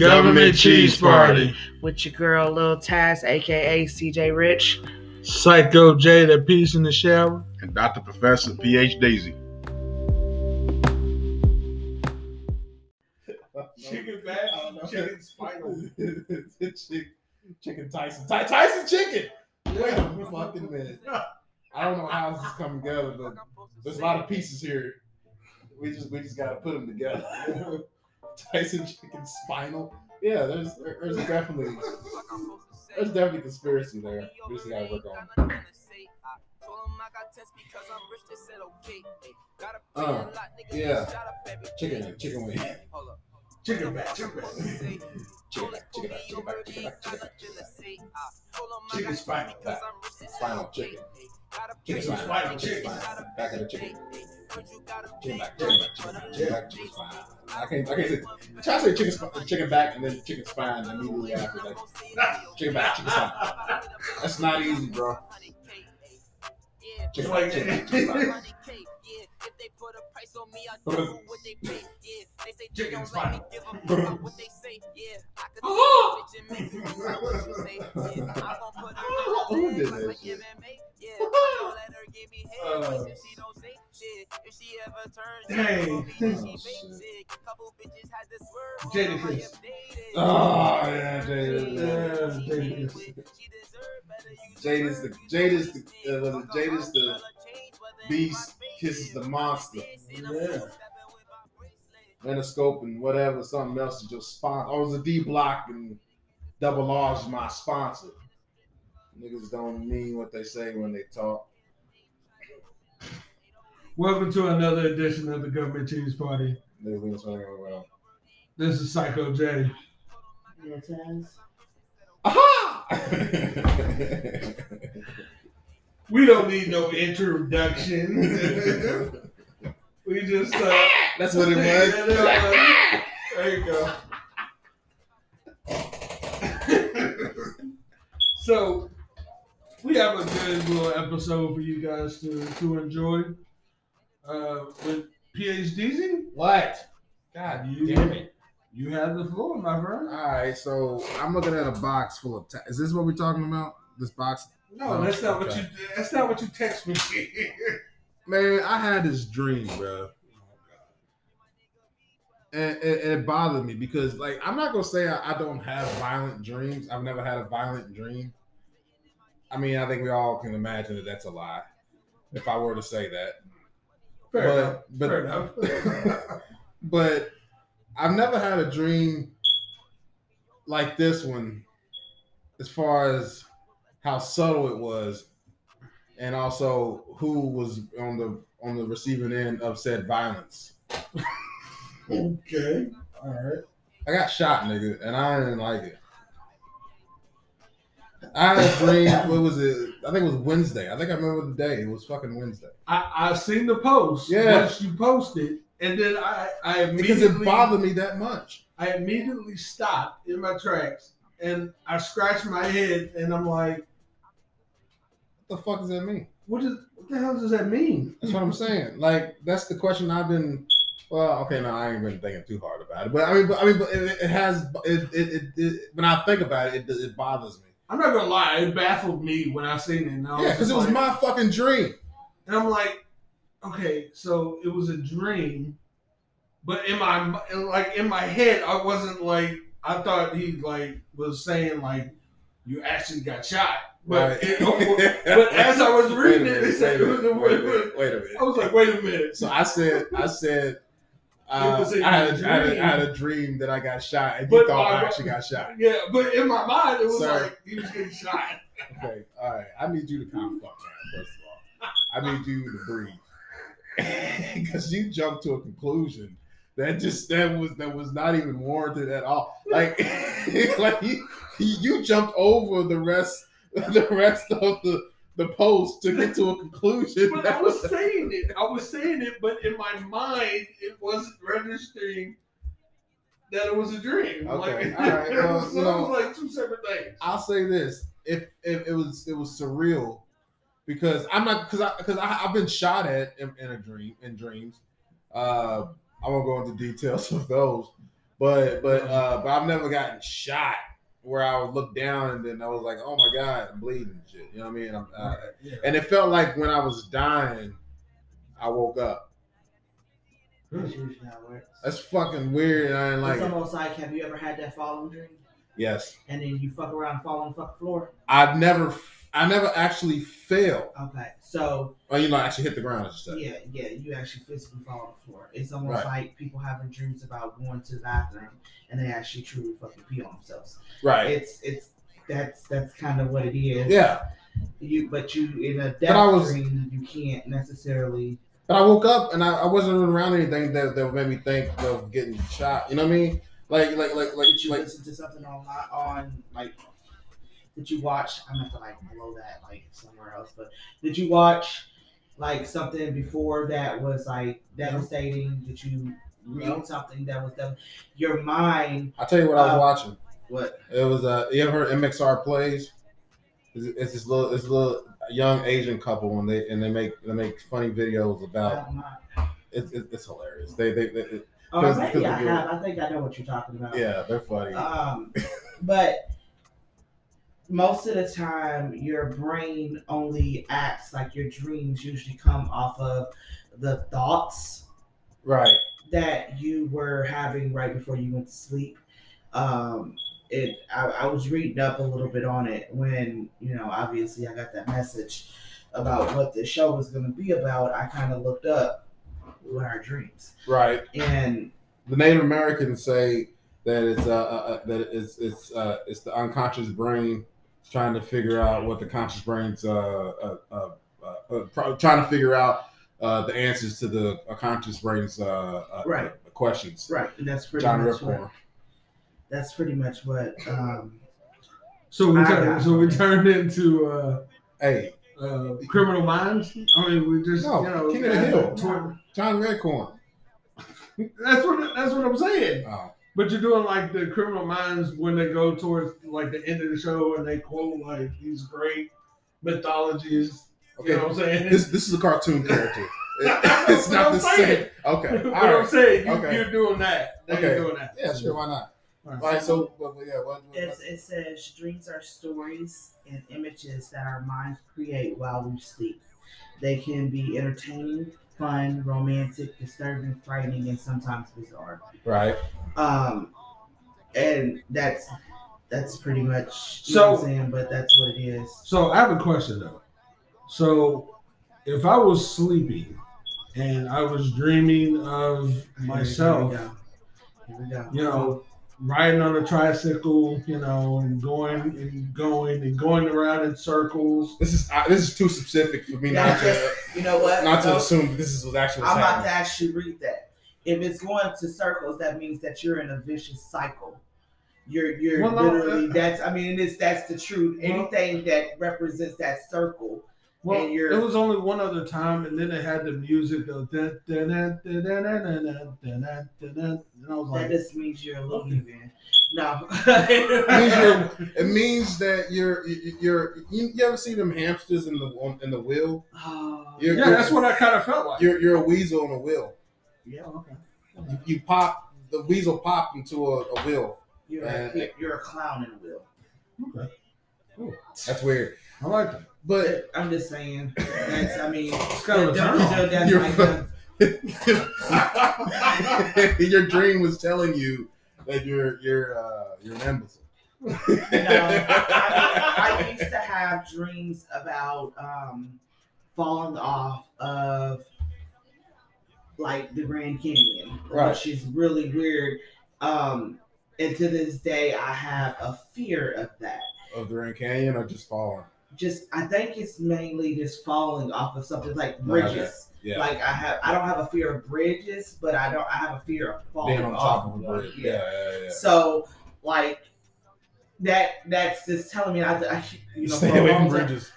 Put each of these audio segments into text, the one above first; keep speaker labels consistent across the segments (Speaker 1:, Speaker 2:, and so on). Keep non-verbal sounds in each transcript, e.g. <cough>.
Speaker 1: Government Cheese Party.
Speaker 2: with your girl Lil Taz, aka CJ Rich.
Speaker 1: Psycho J, that piece in the shower.
Speaker 3: And Dr. Professor P.H. Daisy.
Speaker 1: Chicken back, chicken spinal. <laughs>
Speaker 4: chicken, chicken Tyson. Ty- Tyson chicken. Wait a fucking minute. I don't know how this is coming together, but there's a lot of pieces here. We just we just gotta put them together. <laughs> Tyson chicken spinal. Yeah, there's there's definitely there's definitely conspiracy there. We just gotta work on. Uh, yeah. Chicken, chicken wing.
Speaker 1: Chicken back, chicken back. <laughs>
Speaker 4: Chicken back, chicken back, chicken back, chicken back, chicken back.
Speaker 1: Chicken spinal.
Speaker 4: Back. Spinal chicken.
Speaker 1: Chicken spinal, chicken
Speaker 4: spinal. Back of the chicken. Chicken back, chicken back, chicken back, chicken back, chicken spine. I can't, I can't say. Try to say chicken, sp- chicken back and then chicken spine immediately after that. Chicken back, chicken spine. That's not easy, bro. Chicken back, chicken back, chicken <laughs> <laughs> spine.
Speaker 1: Chicken spinal.
Speaker 4: Who did that shit?
Speaker 1: Uh, Dang. Jadakiss.
Speaker 4: Oh yeah, Jade.
Speaker 1: Yeah, Jadakiss.
Speaker 4: Jade is the Jade is the uh, was it Jade is the beast kisses the monster.
Speaker 1: Yeah.
Speaker 4: Metascope and whatever, something else is your sponsor. Oh, it was a D block and double R is my sponsor. Niggas don't mean what they say when they talk.
Speaker 1: Welcome to another edition of the Government Cheese Party.
Speaker 4: Niggas mean something well.
Speaker 1: This is Psycho J.
Speaker 4: Aha!
Speaker 1: We don't need no introduction. we just uh,
Speaker 4: That's what it
Speaker 1: Yeah,
Speaker 4: was.
Speaker 1: that was- there you go. <laughs> so we have a good little episode for you guys to, to enjoy. Uh, with PhDZ,
Speaker 4: What? God
Speaker 1: you
Speaker 4: damn it.
Speaker 1: you have the floor, my friend.
Speaker 4: All right, so I'm looking at a box full of. Ta- is this what we're talking about? This box?
Speaker 1: No, that's not what you. That's not what you text me. <laughs>
Speaker 4: Man, I had this dream, bro. And it, it bothered me because, like, I'm not gonna say I, I don't have violent dreams. I've never had a violent dream. I mean, I think we all can imagine that that's a lie. If I were to say that,
Speaker 1: Fair
Speaker 4: But-
Speaker 1: enough.
Speaker 4: but-
Speaker 1: Fair enough. <laughs>
Speaker 4: but I've never had a dream like this one, as far as how subtle it was, and also who was on the on the receiving end of said violence. <laughs>
Speaker 1: okay. All right.
Speaker 4: I got shot, nigga, and I didn't like it. I had a dream. What was it? I think it was Wednesday. I think I remember the day. It was fucking Wednesday.
Speaker 1: I I seen the post.
Speaker 4: Yeah.
Speaker 1: Once you posted, and then I I
Speaker 4: Because it bothered me that much.
Speaker 1: I immediately stopped in my tracks and I scratched my head and I'm like,
Speaker 4: What the fuck does that mean?
Speaker 1: what is what the hell does that mean?
Speaker 4: That's what I'm saying. Like that's the question I've been. Well, okay, no, I ain't been thinking too hard about it, but I mean, but I mean, but it, it has. It, it, it, it when I think about it, it, it bothers me.
Speaker 1: I'm not gonna lie, it baffled me when I seen it. I
Speaker 4: Yeah, because it was
Speaker 1: like-
Speaker 4: my fucking dream.
Speaker 1: and I'm like, okay, so it was a dream, but in my like in my head, I wasn't like I thought he like was saying like you actually got shot, but
Speaker 4: Right.
Speaker 1: it, <laughs> oh, but as I was reading it,
Speaker 4: minute,
Speaker 1: said
Speaker 4: wait
Speaker 1: it
Speaker 4: a
Speaker 1: was a
Speaker 4: minute, wait a minute, wait a minute.
Speaker 1: I was like, wait a minute.
Speaker 4: So I said, I said, uh,
Speaker 1: a
Speaker 4: I, had, I, had,
Speaker 1: dream.
Speaker 4: I had a dream that I got shot, and you
Speaker 1: But
Speaker 4: thought I actually got shot.
Speaker 1: Yeah, but in my mind, it was
Speaker 4: Sir.
Speaker 1: like he was getting shot. <laughs>
Speaker 4: Okay, all right. I need you to calm fuck down. First of all, I need you to breathe <laughs> because you jumped to a conclusion that just that was that was not even warranted at all. Like, <laughs> like you, you jumped over the rest the rest of the the post to get to a conclusion.
Speaker 1: But I was <laughs> saying it. I was saying it, but in my mind, it wasn't registering that it was a dream.
Speaker 4: Okay,
Speaker 1: Like,
Speaker 4: all right, <laughs> well,
Speaker 1: so
Speaker 4: you
Speaker 1: it
Speaker 4: know-
Speaker 1: was like two separate things.
Speaker 4: I'll say this: if, if it was it was surreal, because I'm not because I because I, I've been shot at in, in a dream in dreams. Uh, I won't go into details <laughs> of those, But but uh, but I've never gotten shot where I would look down and then I was like, oh my god, I'm bleeding and shit. You know what I mean? I'm, uh,
Speaker 1: Yeah.
Speaker 4: and it felt like when I was dying, I woke up.
Speaker 2: That's usually how it works.
Speaker 4: That's fucking weird. I didn't like
Speaker 2: it's
Speaker 4: it.
Speaker 2: almost like, have you ever had that falling dream?
Speaker 4: Yes,
Speaker 2: And then you fuck around, and fall on the fucking floor?
Speaker 4: I've never, I never actually fell.
Speaker 2: Okay, so
Speaker 4: Or you know, I actually hit the ground.
Speaker 2: Yeah, yeah, you actually physically fall on the floor. It's almost
Speaker 4: Right.
Speaker 2: like people having dreams about going to the bathroom and they actually truly fucking pee on themselves.
Speaker 4: Right.
Speaker 2: It's it's that's that's kind of what it is.
Speaker 4: Yeah.
Speaker 2: You but you in a
Speaker 4: But
Speaker 2: death
Speaker 4: I was-
Speaker 2: dream you can't necessarily
Speaker 4: But I woke up and I, I wasn't around anything that, that made me think of getting shot. You know what I mean? Like like like like
Speaker 2: did you
Speaker 4: like
Speaker 2: listen to something on on like did you watch I'm gonna have to like blow that like somewhere else, but did you watch like something before that was like devastating? Did you read
Speaker 4: No.
Speaker 2: something that was dev- your mind
Speaker 4: I'll tell you what I was
Speaker 2: Uh,
Speaker 4: watching.
Speaker 2: what
Speaker 4: It was uh you ever heard MXR plays? It's, it's this little it's a little young Asian couple and they and they make they make funny videos about
Speaker 2: don't
Speaker 4: it's it's, hilarious. They they, they it- 'Cause-
Speaker 2: maybe I have. I think I know what you're talking about.
Speaker 4: yeah they're funny.
Speaker 2: Um, <laughs> but most of the time, your brain only acts like your dreams usually come off of the thoughts
Speaker 4: right.
Speaker 2: that you were having right before you went to sleep. Um, it. I, I was reading up a little bit on it when you know, obviously, I got that message about what the show was going to be about. I kind of looked up what our dreams
Speaker 4: Right.
Speaker 2: and
Speaker 4: The Native Americans say that it's uh, uh uh, that it's it's uh it's the unconscious brain trying to figure out what the conscious brain's uh uh, uh, uh, uh pro- trying to figure out uh the answers to the uh, conscious brain's uh, uh
Speaker 2: Right.
Speaker 4: questions.
Speaker 2: right. And that's pretty
Speaker 4: John
Speaker 2: much what. That's pretty much what. Um,
Speaker 1: So we
Speaker 2: I
Speaker 1: turned,
Speaker 2: got
Speaker 1: so we turned into uh,
Speaker 4: Hey,
Speaker 1: uh, criminal minds. I mean, we just
Speaker 4: No,
Speaker 1: you know
Speaker 4: King of the Hill.
Speaker 1: toward-
Speaker 4: John Redcorn.
Speaker 1: that's what that's what I'm saying.
Speaker 4: Oh,
Speaker 1: But you're doing like the criminal minds when they go towards like the end of the show and they quote like these great mythologies.
Speaker 4: okay.
Speaker 1: You know what I'm saying?
Speaker 4: This this is a cartoon character. <laughs> It- it's
Speaker 1: what
Speaker 4: not
Speaker 1: I'm
Speaker 4: the
Speaker 1: saying.
Speaker 4: same. Okay.
Speaker 1: what
Speaker 4: All
Speaker 1: I'm
Speaker 4: right.
Speaker 1: saying, you,
Speaker 4: Okay.
Speaker 1: you're doing that. Now
Speaker 4: Okay.
Speaker 1: You're doing that.
Speaker 4: Yeah, sure. Why not?
Speaker 1: All
Speaker 4: All
Speaker 1: right.
Speaker 4: right. So, well, yeah. What, what,
Speaker 2: It's, it says dreams are stories and images that our minds create while we sleep. They can be entertaining, fun, romantic, disturbing, frightening, and sometimes bizarre.
Speaker 4: right.
Speaker 2: Um, and that's that's pretty much you
Speaker 1: So-
Speaker 2: know what I'm saying, but that's what it is.
Speaker 1: So I have a question though. So if I was sleeping and I was dreaming of myself,
Speaker 2: Here we go. Here we go.
Speaker 1: you know, riding on a tricycle, you know, and going and going and going around in circles.
Speaker 4: This is uh, this is too specific for me
Speaker 2: Yeah,
Speaker 4: not to
Speaker 2: just- you know what?
Speaker 4: not to
Speaker 2: No.
Speaker 4: assume this is what's actually
Speaker 2: I'm about to actually read that. If it's going to circles, that means that you're in a vicious cycle. You're you're
Speaker 1: Well, no,
Speaker 2: literally
Speaker 1: uh,
Speaker 2: that's I mean it's that's the truth.
Speaker 1: Well-
Speaker 2: Anything that represents that circle.
Speaker 1: Well,
Speaker 2: And you're-
Speaker 1: it was only one other time, and then they had the music of da, da, da, da, da, da, da, da, da, da, da, da, and I was
Speaker 2: That
Speaker 1: like,
Speaker 2: just means you're a loony man. No.
Speaker 4: It means that you're- It means that you're you- you're you, you ever see them hamsters in the in the wheel?
Speaker 2: Oh,
Speaker 4: You're-
Speaker 1: yeah, that's what I kind of felt like.
Speaker 4: You're you're a weasel in a wheel.
Speaker 2: yeah.
Speaker 1: okay.
Speaker 4: You, you pop the weasel pop into a, a wheel.
Speaker 2: You're
Speaker 4: Uh,
Speaker 2: a, you're a clown in a wheel.
Speaker 1: Okay.
Speaker 4: That's weird.
Speaker 1: I like that.
Speaker 4: But
Speaker 2: I'm just saying. That's I mean.
Speaker 1: It's kind of a
Speaker 2: that-
Speaker 1: turn
Speaker 2: that's
Speaker 4: You're
Speaker 2: like
Speaker 4: fu- <laughs> your dream was telling you that you're you're uh, you're an imbecile.
Speaker 2: No, I, I <laughs> used to have dreams about um, falling off of like the Grand Canyon,
Speaker 4: Right.
Speaker 2: which is really weird. Um, and to this day, I have a fear of that.
Speaker 4: of the Grand Canyon or just falling.
Speaker 2: Just, I think it's mainly just falling off of something like
Speaker 4: Okay.
Speaker 2: bridges.
Speaker 4: Yeah.
Speaker 2: Like I have, I don't have a fear of bridges, but I don't. I have a fear of falling
Speaker 4: Being on
Speaker 2: off
Speaker 4: top of a bridge. Yeah, yeah, yeah.
Speaker 2: So, like that. That's just telling me. I, I you know,
Speaker 4: Stay away
Speaker 2: long
Speaker 4: from
Speaker 2: time-
Speaker 4: bridges.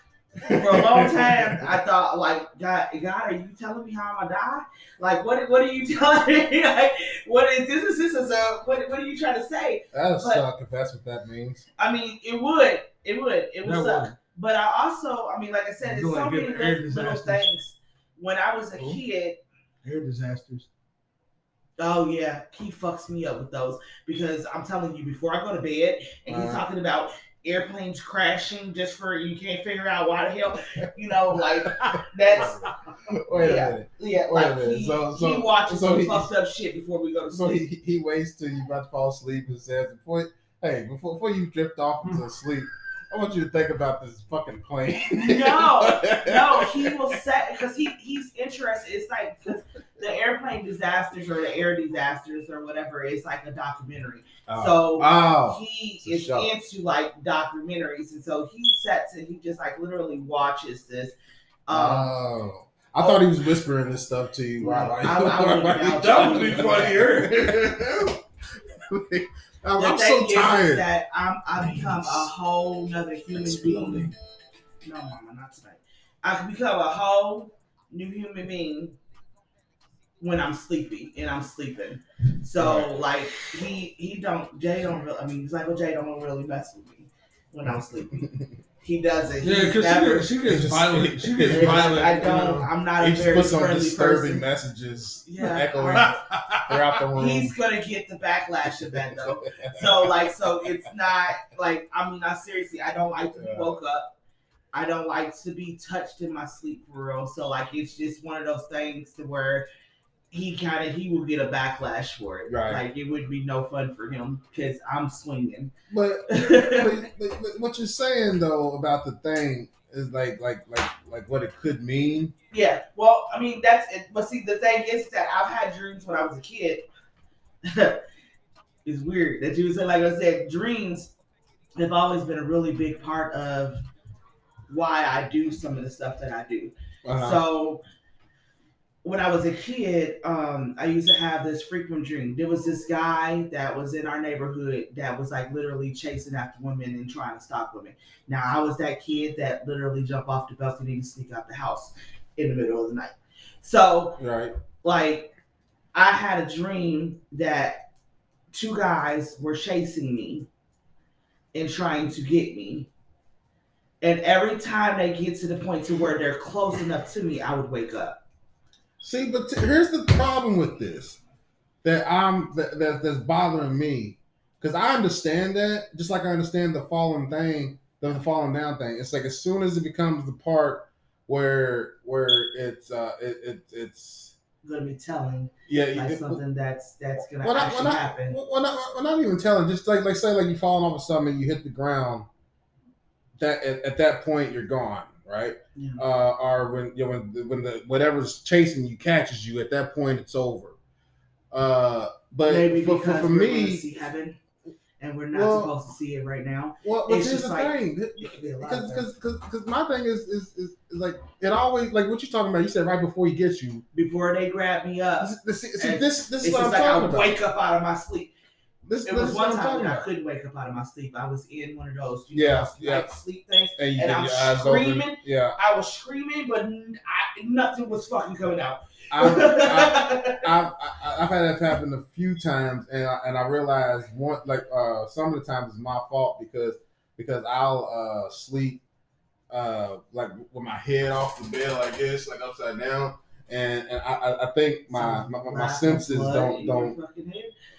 Speaker 2: for a long <laughs> time, I thought like, God, God, are you telling me how I'm gonna die? Like, what? What are you <laughs> telling me? like, what is this? Is this is a what? What are you trying to say?
Speaker 4: That's
Speaker 2: But-
Speaker 4: suck if that's what that means.
Speaker 2: I mean, it would, it would, it would
Speaker 1: That
Speaker 2: suck.
Speaker 1: would.
Speaker 2: But I also, I mean, like I said, there's so many little, things. When I was a
Speaker 1: Cool.
Speaker 2: kid,
Speaker 1: Air disasters.
Speaker 2: Oh yeah, he fucks me up with those because I'm telling you, before I go to bed, and he's
Speaker 4: Uh-huh.
Speaker 2: talking about airplanes crashing just for you can't figure out why the hell, you know, like <laughs> that's
Speaker 4: Wait
Speaker 2: Yeah.
Speaker 4: a minute.
Speaker 2: yeah,
Speaker 4: Wait a minute.
Speaker 2: he,
Speaker 4: So- so-
Speaker 2: he watches
Speaker 4: so
Speaker 2: some
Speaker 4: he-
Speaker 2: fucked up shit before we go to
Speaker 4: So
Speaker 2: sleep.
Speaker 4: he, he waits till you about to fall asleep and says, before, "Hey, before, before you drift off into sleep, I want you to think about this fucking plane."
Speaker 2: No, <laughs> no, he will set because he he's interested. It's like 'cause the airplane disasters or the air disasters or whatever. It's like a documentary.
Speaker 4: Oh.
Speaker 2: So
Speaker 4: oh,
Speaker 2: he is
Speaker 4: show.
Speaker 2: into like documentaries, and so he sets and He just like literally watches this. Um,
Speaker 4: oh. I thought he was whispering this stuff to you. While, while,
Speaker 2: I- I wouldn't <laughs>
Speaker 4: while-
Speaker 2: doubt
Speaker 1: That would be funnier. <laughs>
Speaker 4: I'm, I'm so tired.
Speaker 2: that I'm I become a whole nother human being. No, mama, not tonight. I can become a whole new human being when I'm sleepy and I'm sleeping. So like he he don't Jay don't really I mean he's like well Jay don't really mess with me when I'm sleeping. <laughs> He does
Speaker 1: it.
Speaker 2: Yeah,
Speaker 1: because
Speaker 2: never-
Speaker 1: she, she gets violent. She gets violent.
Speaker 2: I don't. I'm not
Speaker 4: He
Speaker 2: a
Speaker 4: just
Speaker 2: very
Speaker 4: puts on
Speaker 2: friendly
Speaker 4: disturbing
Speaker 2: person.
Speaker 4: messages
Speaker 2: Yeah.
Speaker 4: echoing <laughs> throughout the room.
Speaker 2: He's gonna get the backlash of that though. So like, so it's not like I mean, I seriously, I don't like to be
Speaker 4: Yeah.
Speaker 2: woke up. I don't like to be touched in my sleep for real. So like, it's just one of those things to where he kind of he will get a backlash for it.
Speaker 4: Right.
Speaker 2: Like it would be no fun for him because I'm swinging. <laughs>
Speaker 4: But, but, but, but what you're saying though about the thing is like like like like what it could mean.
Speaker 2: Yeah, well, I mean that's it. But see, the thing is that I've had dreams when I was a kid. <laughs> it's weird that you said, like I said, dreams have always been a really big part of why I do some of the stuff that I do.
Speaker 4: Uh-huh.
Speaker 2: So when I was a kid, um, I used to have this frequent dream. There was this guy that was in our neighborhood that was like literally chasing after women and trying to stop women. Now I was that kid that literally jumped off the balcony and sneak out the house in the middle of the night. So
Speaker 4: right.
Speaker 2: like I had a dream that two guys were chasing me and trying to get me. And every time they get to the point to where they're close enough to me, I would wake up.
Speaker 4: See, but t- here's the problem with this that I'm that, that that's bothering me because I understand that just like I understand the falling thing, the falling down thing. It's like as soon as it becomes the part where where it's uh it, it it's
Speaker 2: gonna be telling
Speaker 4: yeah
Speaker 2: like
Speaker 4: it-
Speaker 2: something that's that's gonna actually happen.
Speaker 4: well, not, well, not even telling. Just like, like say, like you falling off of something, you hit the ground. That at, at that point, you're gone, right?
Speaker 2: Yeah.
Speaker 4: Uh, or when you know, when the, when the whatever's chasing you catches you, at that point, it's over. Uh, but
Speaker 2: Maybe
Speaker 4: for, for, for me,
Speaker 2: see heaven and we're not
Speaker 4: Well-
Speaker 2: supposed to see it right now.
Speaker 4: well, but
Speaker 2: it's
Speaker 4: here's the
Speaker 2: like-
Speaker 4: thing,
Speaker 2: It could be a lot of
Speaker 4: because because because my thing is, is is like it always like what you're talking about. You said right before he gets you.
Speaker 2: before they grab me up,
Speaker 4: this, see, this, this is what I'm
Speaker 2: like
Speaker 4: talking
Speaker 2: I
Speaker 4: about.
Speaker 2: wake up out of my sleep.
Speaker 4: This,
Speaker 2: It was one
Speaker 4: I'm
Speaker 2: time when I couldn't wake up out of my sleep. I was in one of those, you
Speaker 4: Yeah,
Speaker 2: know,
Speaker 4: yeah.
Speaker 2: like sleep things.
Speaker 4: And you
Speaker 2: and
Speaker 4: I was
Speaker 2: screaming.
Speaker 4: open. Yeah.
Speaker 2: I was screaming, but I, nothing was fucking coming out.
Speaker 4: I've, I've, I've, I've had that happen a few times, and I, and I realized one like uh, some of the times it's my fault because because I'll uh, sleep uh, like with my head off the bed like this, like upside down, and and I, I- think my my, my senses don't don't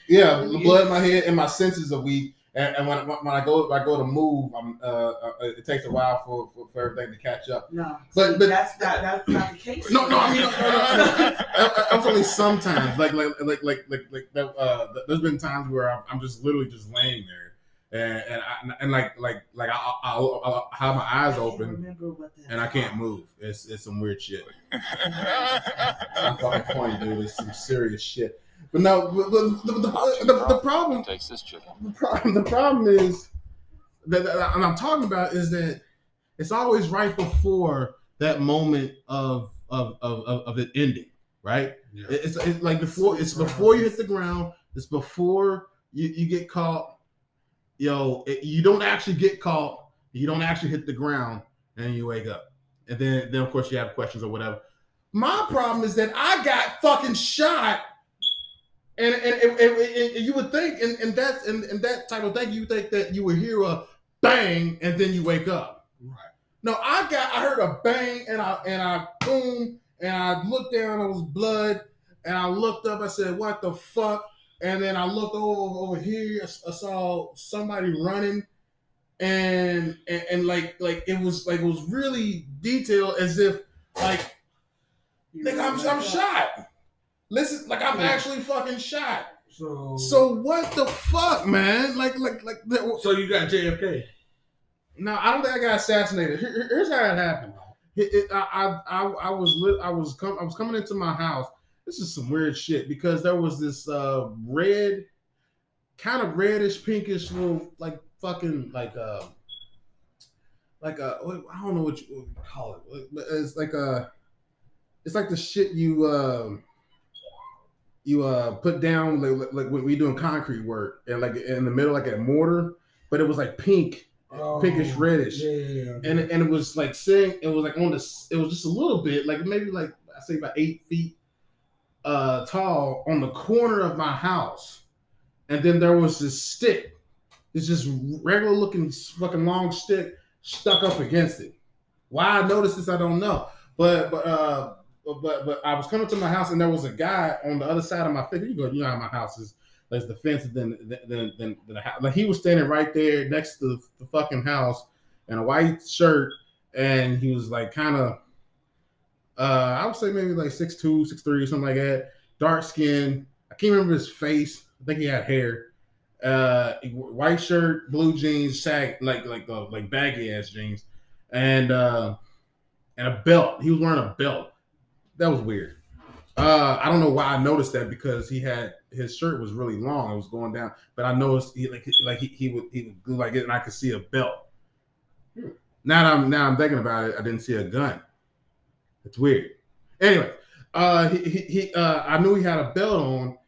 Speaker 4: yeah the blood in my head and my senses are weak. And, and when, when I go when I go to move, I'm, uh, uh, it takes a while for, for, for everything to catch up.
Speaker 2: No,
Speaker 4: But-
Speaker 2: see,
Speaker 4: but-
Speaker 2: that's not that's not the case.
Speaker 4: No, no, I mean, no, no, no, I, I'm only sometimes, like, like, like, like, like, like. Uh, there's been times where I'm, I'm just literally just laying there, and and, I, and like, like, like I, I'll, I'll have my eyes open,
Speaker 2: remember what that
Speaker 4: and I can't move. It's, it's some weird shit. <laughs> It's not fucking funny, dude. It's some serious shit. But no, the, the, the, the, the problem
Speaker 5: takes this chicken.
Speaker 4: the problem, the problem is that, that and I'm talking about is that it's always right before that moment of of of, of, of it ending, right?
Speaker 1: Yeah.
Speaker 4: It's, it's like before it's before you hit the ground. It's before you, you get caught. Yo, it, you don't actually get caught. You don't actually hit the ground, and you wake up, and then then of course you have questions or whatever. My problem is that I got fucking shot, and and, and, and- and you would think, and, and that's and, and that type of thing, you think that you would hear a bang and then you wake up.
Speaker 1: Right.
Speaker 4: No, I got I heard a bang and I and I boom and I looked down, it was blood, and I looked up. I said, "What the fuck?" And then I looked over over here. I saw somebody running, and, and and like like it was like it was really detailed, as if like nigga, I'm I'm shot. Listen, like I'm actually fucking shot.
Speaker 1: So
Speaker 4: So what the fuck, man? Like like like. that-
Speaker 1: so you got JFK.
Speaker 4: No, I don't think I got assassinated. Here- here- here's how it happened. It- it- I, I, I, I was lit, I was com- I was coming into my house. This is some weird shit because there was this uh, red, kind of reddish, pinkish little like fucking like uh like a I don't know what you what you call it. but It's like a it's like the shit you um you uh put down like, like- when we doing concrete work and like in the middle like a mortar, but it was like pink pinkish reddish.
Speaker 1: Oh, Yeah, yeah, yeah.
Speaker 4: and and it was like sitting. It was like on the. It was just a little bit, like maybe like I say about eight feet uh tall on the corner of my house, and then there was this stick. It's just regular looking fucking long stick stuck up against it. Why I noticed this, I don't know. But but uh but but, I was coming to my house and there was a guy on the other side of my fence. You go, you know how my house is. There's the fence, then then then, then the house. Like he was standing right there next to the fucking house in a white shirt, and he was like kind of, uh, I would say maybe like six two, six three, something like that. Dark skin. I can't remember his face. I think he had hair. Uh, white shirt, blue jeans, sag like like uh, like baggy ass jeans, and uh, and a belt. He was wearing a belt. That was weird. Uh, I don't know why I noticed that because he had his shirt was really long. It was going down, but I noticed he like like he, he would he would go like it, and I could see a belt. Now that I'm now I'm thinking about it, I didn't see a gun. It's weird. Anyway, uh, he, he, uh, I knew he had a belt on,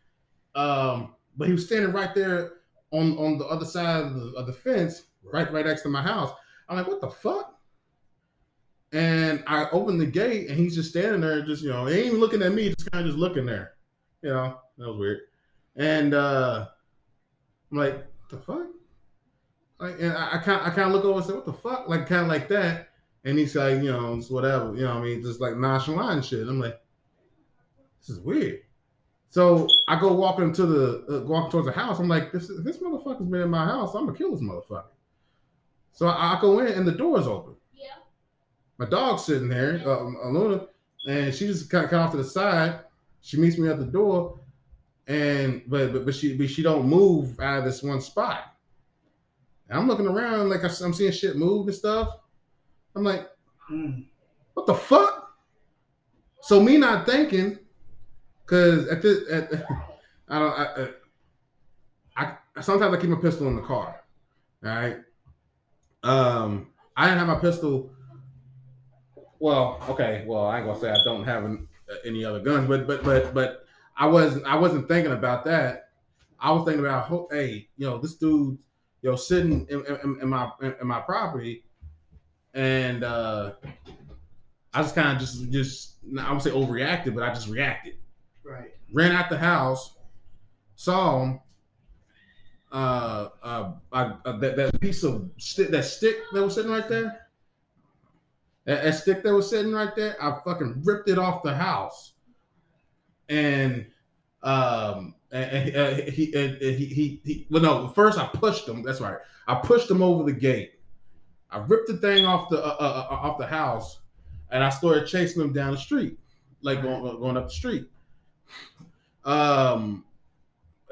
Speaker 4: um, but he was standing right there on on the other side of the, of the fence, right right next to my house. I'm like, what the fuck? And I opened the gate, and he's just standing there, just you know, he ain't even looking at me, just kind of just looking there. You know, that was weird. And uh, I'm like, what the fuck? Like, and I, I kind I kind of look over and say, what the fuck? Like, kind of like that. And he's like, you know, it's whatever, you know, what I mean, just like nonchalant and shit. I'm like, this is weird. So I go walking to the uh, walking towards the house. I'm like, this this motherfucker's been in my house. I'm gonna kill this motherfucker. So I, I go in and the door's open.
Speaker 5: Yeah.
Speaker 4: My dog's sitting there, uh, Luna, and she just kind of off to the side. She meets me at the door, and but but, but she but she don't move out of this one spot. And I'm looking around like I'm seeing shit move and stuff. I'm like,
Speaker 2: Mm.
Speaker 4: what the fuck? So me not thinking, cause at this, at, <laughs> I don't, I, I, I sometimes I keep my pistol in the car. All right. Um, I didn't have my pistol. Well, okay. Well, I ain't gonna say I don't have an, any other guns, but but but but I wasn't I wasn't thinking about that. I was thinking about, hey, you know, this dude, you know, sitting in, in, in my in, in my property, and uh I just kind of just just I would say overreacted, but I just reacted.
Speaker 2: Right.
Speaker 4: Ran out the house, saw him. Uh, uh, uh that, that piece of stick, that stick that was sitting right there, that, that stick that was sitting right there, I fucking ripped it off the house, and um, and, and, he, and, and he, he, he, well, no, first I pushed him. That's right, I pushed him over the gate. I ripped the thing off the uh, uh, uh, off the house, and I started chasing him down the street, like going going up the street. Um,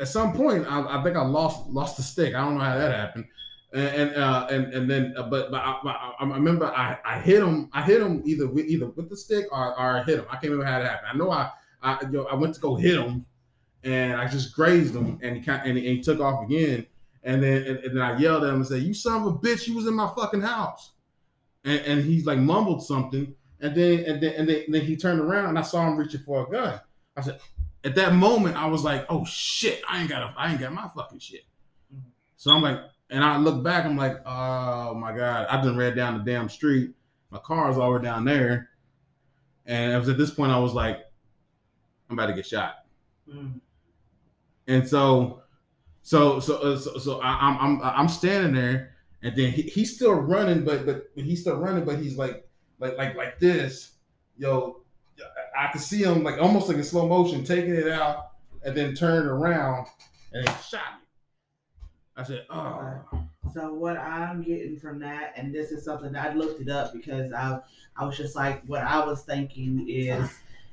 Speaker 4: at some point, I, I think I lost lost the stick. I don't know how that happened, and and uh, and, and then, uh, but but I, I, I remember I, I hit him. I hit him either with either with the stick or, or I hit him. I can't remember how that happened. I know I I you know, I went to go hit him, and I just grazed him, and he kind and he, and he took off again. And then and, and then I yelled at him and said, "You son of a bitch! You was in my fucking house." And, and he's like mumbled something, and then and then and then, and then he turned around and I saw him reaching for a gun. I said, at that moment, I was like, "Oh shit! I ain't got a, I ain't got my fucking shit." So I'm like, and I look back, I'm like, "Oh my god!" I done ran down the damn street. My car's over down there, and it was at this point I was like, "I'm about to get shot."
Speaker 2: Mm.
Speaker 4: And so, so, so, uh, so, so I, I'm, I'm, I'm standing there, and then he, he's still running, but, but he's still running, but he's like, like, like, like this, yo, I could see him like almost like in slow motion, taking it out and then turn around and then shot me. I said, "Oh,
Speaker 2: So what I'm getting from that, and this is something I looked it up because I I was just like, what I was thinking is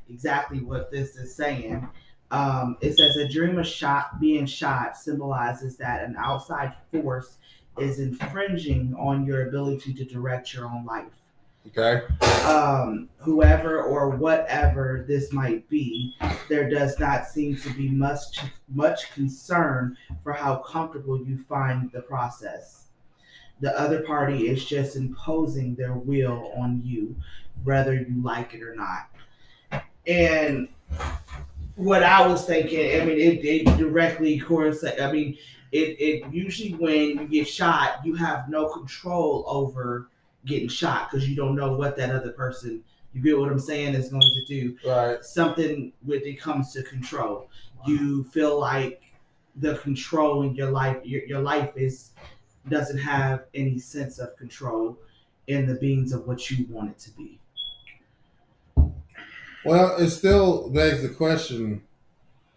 Speaker 2: exactly what this is saying. Um, it says a dream of shot being shot symbolizes that an outside force is infringing on your ability to direct your own life.
Speaker 4: okay,
Speaker 2: Um, whoever or whatever this might be, there does not seem to be much much concern for how comfortable you find the process. The other party is just imposing their will on you, whether you like it or not. And what I was thinking, I mean, it, it directly correlates. I mean, it, it usually when you get shot, you have no control over getting shot because you don't know what that other person, you get what I'm saying, is going to do
Speaker 4: right,
Speaker 2: something when it comes to control. You feel like the control in your life, your, your life is doesn't have any sense of control in the beings of what you want it to be.
Speaker 4: Well, it still begs the question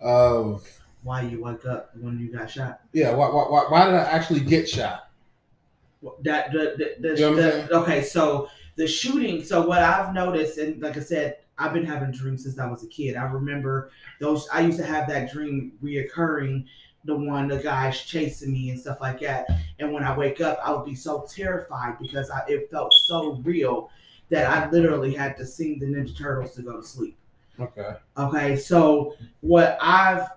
Speaker 4: of
Speaker 2: Why you woke up when you got shot?
Speaker 4: yeah, why, why, why, why did I actually get shot?
Speaker 2: That the, the, the,
Speaker 4: You know
Speaker 2: the- okay, so the shooting. So what I've noticed, and like I said, I've been having dreams since I was a kid. I remember those. I used to have that dream reoccurring. The one the guys chasing me and stuff like that. And when I wake up, I would be so terrified because I, it felt so real that I literally had to sing the Ninja Turtles to go to sleep.
Speaker 4: Okay,
Speaker 2: Okay, so what I've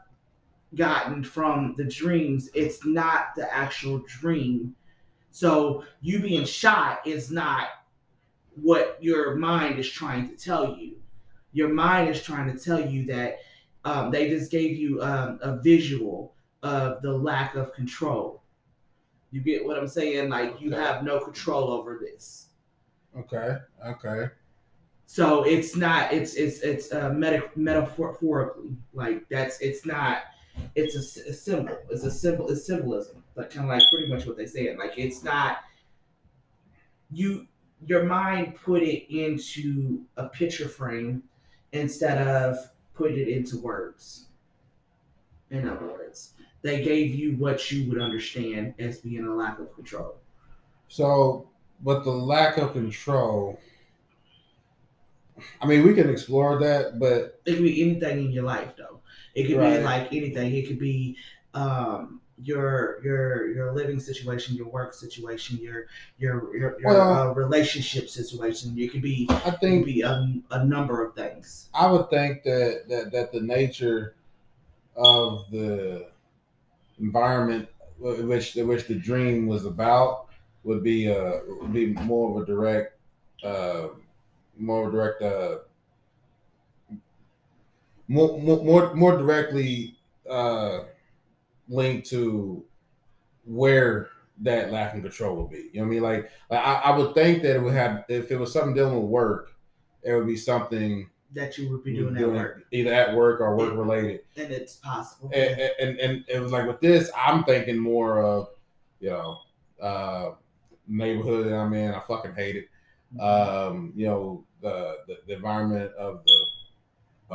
Speaker 2: gotten from the dreams, it's not the actual dream. So you being shot is not what your mind is trying to tell you. Your mind is trying to tell you that um, they just gave you um, a visual of the lack of control. You get what I'm saying? Like you
Speaker 4: Okay.
Speaker 2: have no control over this.
Speaker 4: Okay, okay.
Speaker 2: So it's not. It's it's it's uh, meta- metaphorically like that's. It's not. It's a symbol. It's a symbol. It's symbolism. Like kind of like pretty much what they said. Like it's not. You your mind put it into a picture frame instead of put it into words. In other words, they gave you what you would understand as being a lack of control.
Speaker 4: So, but the lack of control. I mean, we can explore that, but
Speaker 2: it could be anything in your life though it could
Speaker 4: Right.
Speaker 2: be like anything it could be um your your your living situation your work situation your your your, your
Speaker 4: Well-
Speaker 2: uh, relationship situation it could be
Speaker 4: I think
Speaker 2: be a, a number of things
Speaker 4: I would think that that that the nature of the environment wh- which which the dream was about would be uh would be more of a direct uh more direct uh more more more, more directly uh linked to where that lack of control would be. You know what I mean? Like, like I, I would think that it would have if it was something dealing with work, it would be something
Speaker 2: that you would be doing at work
Speaker 4: either at work or work related.
Speaker 2: and it's possible
Speaker 4: And, and and it was like with this, I'm thinking more of you know uh, neighborhood that I'm in. I fucking hate it. Um, you know the, the the environment of the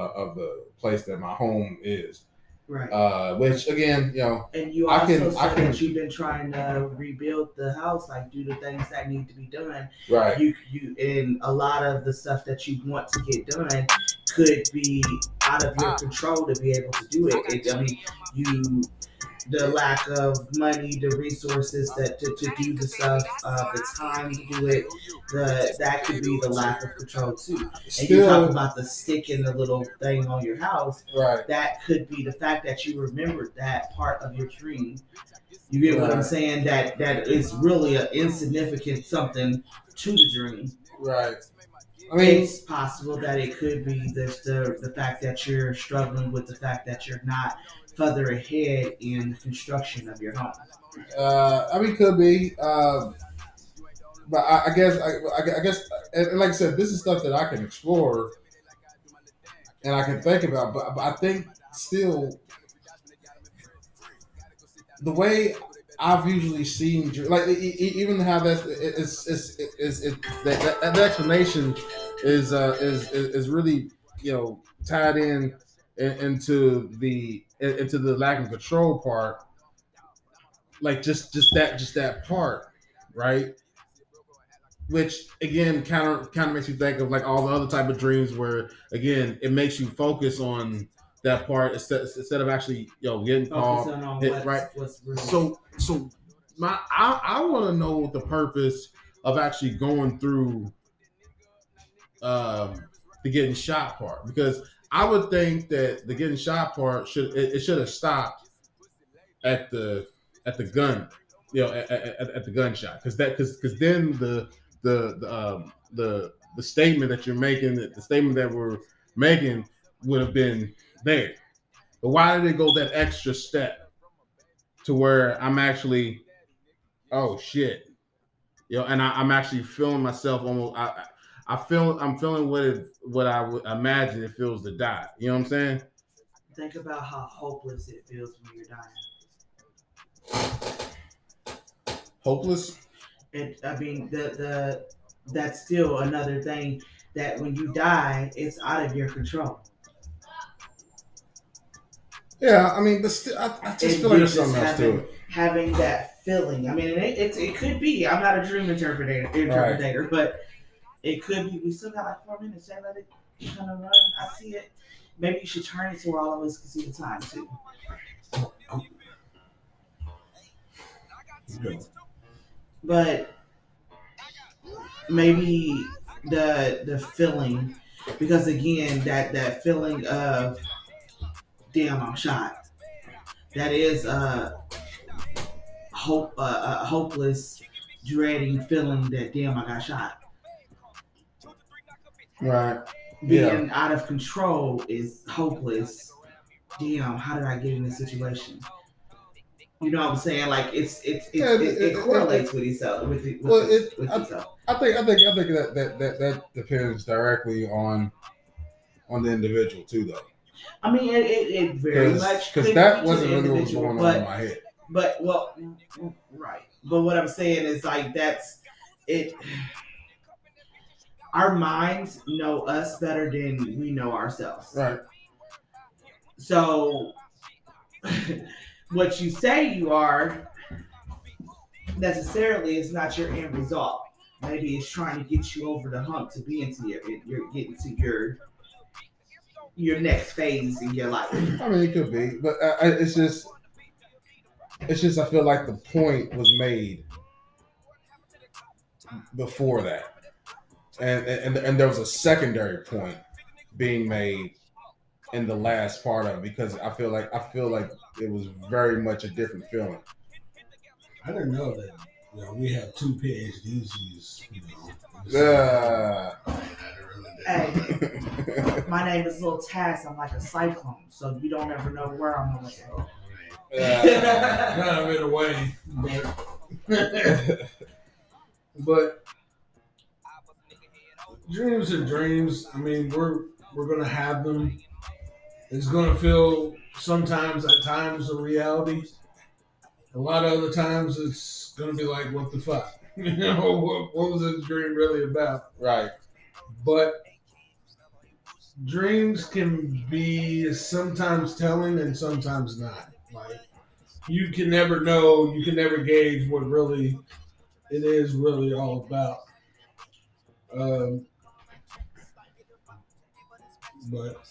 Speaker 4: uh, of the place that my home is.
Speaker 2: right
Speaker 4: Uh, which again, you know,
Speaker 2: and you
Speaker 4: I can-
Speaker 2: said
Speaker 4: I can-
Speaker 2: that you've been trying to rebuild the house like do the things that need to be done
Speaker 4: right?
Speaker 2: you you and a lot of the stuff that you want to get done could be out of your control to be able to do it. it I mean, you the lack of money, the resources that to, to do the stuff, uh, the time to do it, the that could be the lack of control too. And you talk about the stick in the little thing on your house.
Speaker 4: right?
Speaker 2: That could be the fact that you remembered that part of your dream. You get what I'm saying? That that is really an insignificant something to the dream.
Speaker 4: Right. I mean,
Speaker 2: it's possible that it could be the, the the fact that you're struggling with the fact that you're not further ahead in the construction of your home.
Speaker 4: Uh, I mean, could be. Uh, but I, I guess, I, I guess, and like I said, this is stuff that I can explore and I can think about. But, but I think still, the way I've usually seen, like even how that's it's it's it's, it's, it, that, that, that explanation is uh is is really you know tied in into the into the lack of control part, like just just that just that part, right? Which again kind of kind of makes you think of like all the other type of dreams where again it makes you focus on that part instead instead of actually you know getting called
Speaker 2: Focusing on
Speaker 4: it-
Speaker 2: what's,
Speaker 4: right.
Speaker 2: what's really
Speaker 4: so so my I, I want to know what the purpose of actually going through um the getting shot part because I would think that the getting shot part should it, it should have stopped at the at the gun you know at, at, at the gunshot because that because because then the the the um the the statement that you're making the statement that we're making would have been there but why did it go that extra step to where I'm actually, oh shit, you know, and I, I'm actually feeling myself almost. I, I feel I'm feeling what it what I would imagine it feels to die. You know what I'm saying?
Speaker 2: think about how hopeless it feels when you're dying.
Speaker 4: Hopeless.
Speaker 2: It, I mean, the the that's still another thing that when you die, it's out of your control.
Speaker 4: Yeah, I mean, but still, I, I just
Speaker 2: And
Speaker 4: feel like there's something else to
Speaker 2: having,
Speaker 4: it.
Speaker 2: having that feeling. I mean, it, it, it could be. I'm not a dream interpreter, interpreter, but it could be. We still got like four minutes. I let it kind of run? I see it. Maybe you should turn it so all of us can see the time too. But maybe the the feeling, because again, that that feeling of damn, I'm shot. That is a hope, uh, a hopeless, dreading feeling that damn, I got shot.
Speaker 4: Right.
Speaker 2: Being out of control is hopeless. Damn, how did I get in this situation? You know what I'm saying? Like it's it's, it's
Speaker 4: Yeah,
Speaker 2: it, it,
Speaker 4: it- it-
Speaker 2: correlates with itself with, it, with,
Speaker 4: Well,
Speaker 2: it,
Speaker 4: it-
Speaker 2: with
Speaker 4: I-
Speaker 2: itself.
Speaker 4: I think I think I think that that that, that depends directly on on the individual too, though.
Speaker 2: I mean, it, it, very much
Speaker 4: because that wasn't really what was going on
Speaker 2: but
Speaker 4: in my head.
Speaker 2: But well, right. But what I'm saying is like that's it. Our minds know us better than we know ourselves.
Speaker 4: Right.
Speaker 2: So, <laughs> what you say you are necessarily is not your end result. Maybe it's trying to get you over the hump to be into your, your getting to your your next phase in your life.
Speaker 4: I mean, it could be, but uh, I- it's just, it's just. I feel like the point was made before that, and and and there was a secondary point being made in the last part of it because I feel like I feel like it was very much a different feeling.
Speaker 1: I didn't know that. You know, we have two PhDs. You know.
Speaker 4: Uh,
Speaker 2: Hey, <laughs> my name is Lil Taz. I'm like a cyclone, so you don't ever know where I'm going.
Speaker 4: uh,
Speaker 1: kind of in a way, but <laughs> but dreams are dreams. I mean, we're we're gonna have them. It's gonna feel sometimes at times a reality. A lot of other times it's gonna be like, what the fuck? <laughs> You know, what, what was this dream really about?
Speaker 4: right.
Speaker 1: But dreams can be sometimes telling and sometimes not. Like you can never know, you can never gauge what really it is really all about. Um, but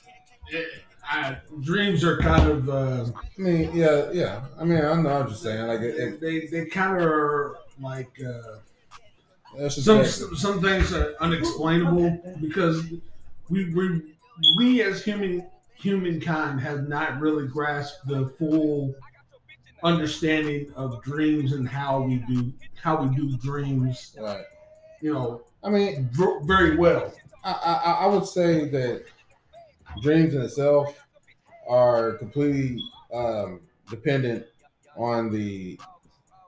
Speaker 1: it, I, dreams are kind of uh,
Speaker 4: I mean, yeah, yeah. I mean, I know. I'm just saying, like, it, it,
Speaker 1: they they kind of are like. Uh, some some things are unexplainable because we we we as human humankind have not really grasped the full understanding of dreams and how we do how we do dreams
Speaker 4: right.
Speaker 1: you know
Speaker 4: I mean,
Speaker 1: very well
Speaker 4: I, I, I would say that dreams in itself are completely um, dependent on the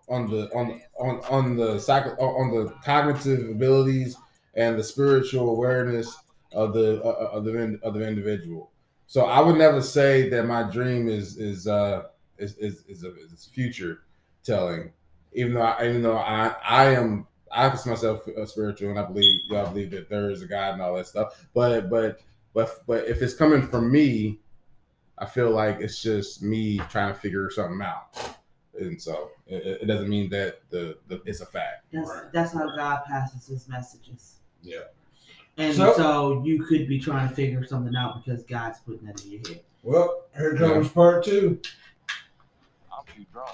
Speaker 4: on the on on on the psycho on the cognitive abilities and the spiritual awareness of the uh, of the of the individual. So I would never say that my dream is is uh is is is, a, is future telling, even though I, even though I I am I consider myself spiritual and I believe y'all believe that there is a God and all that stuff. But but But but if it's coming from me, I feel like it's just me trying to figure something out, and so it, it doesn't mean that the, the it's a fact.
Speaker 2: That's
Speaker 1: Right.
Speaker 2: that's how God passes his messages.
Speaker 4: Yeah.
Speaker 2: And
Speaker 1: So-
Speaker 2: so, you could be trying to figure something out because God's putting that in your head.
Speaker 1: Well, here comes part two.
Speaker 5: I'm too drunk.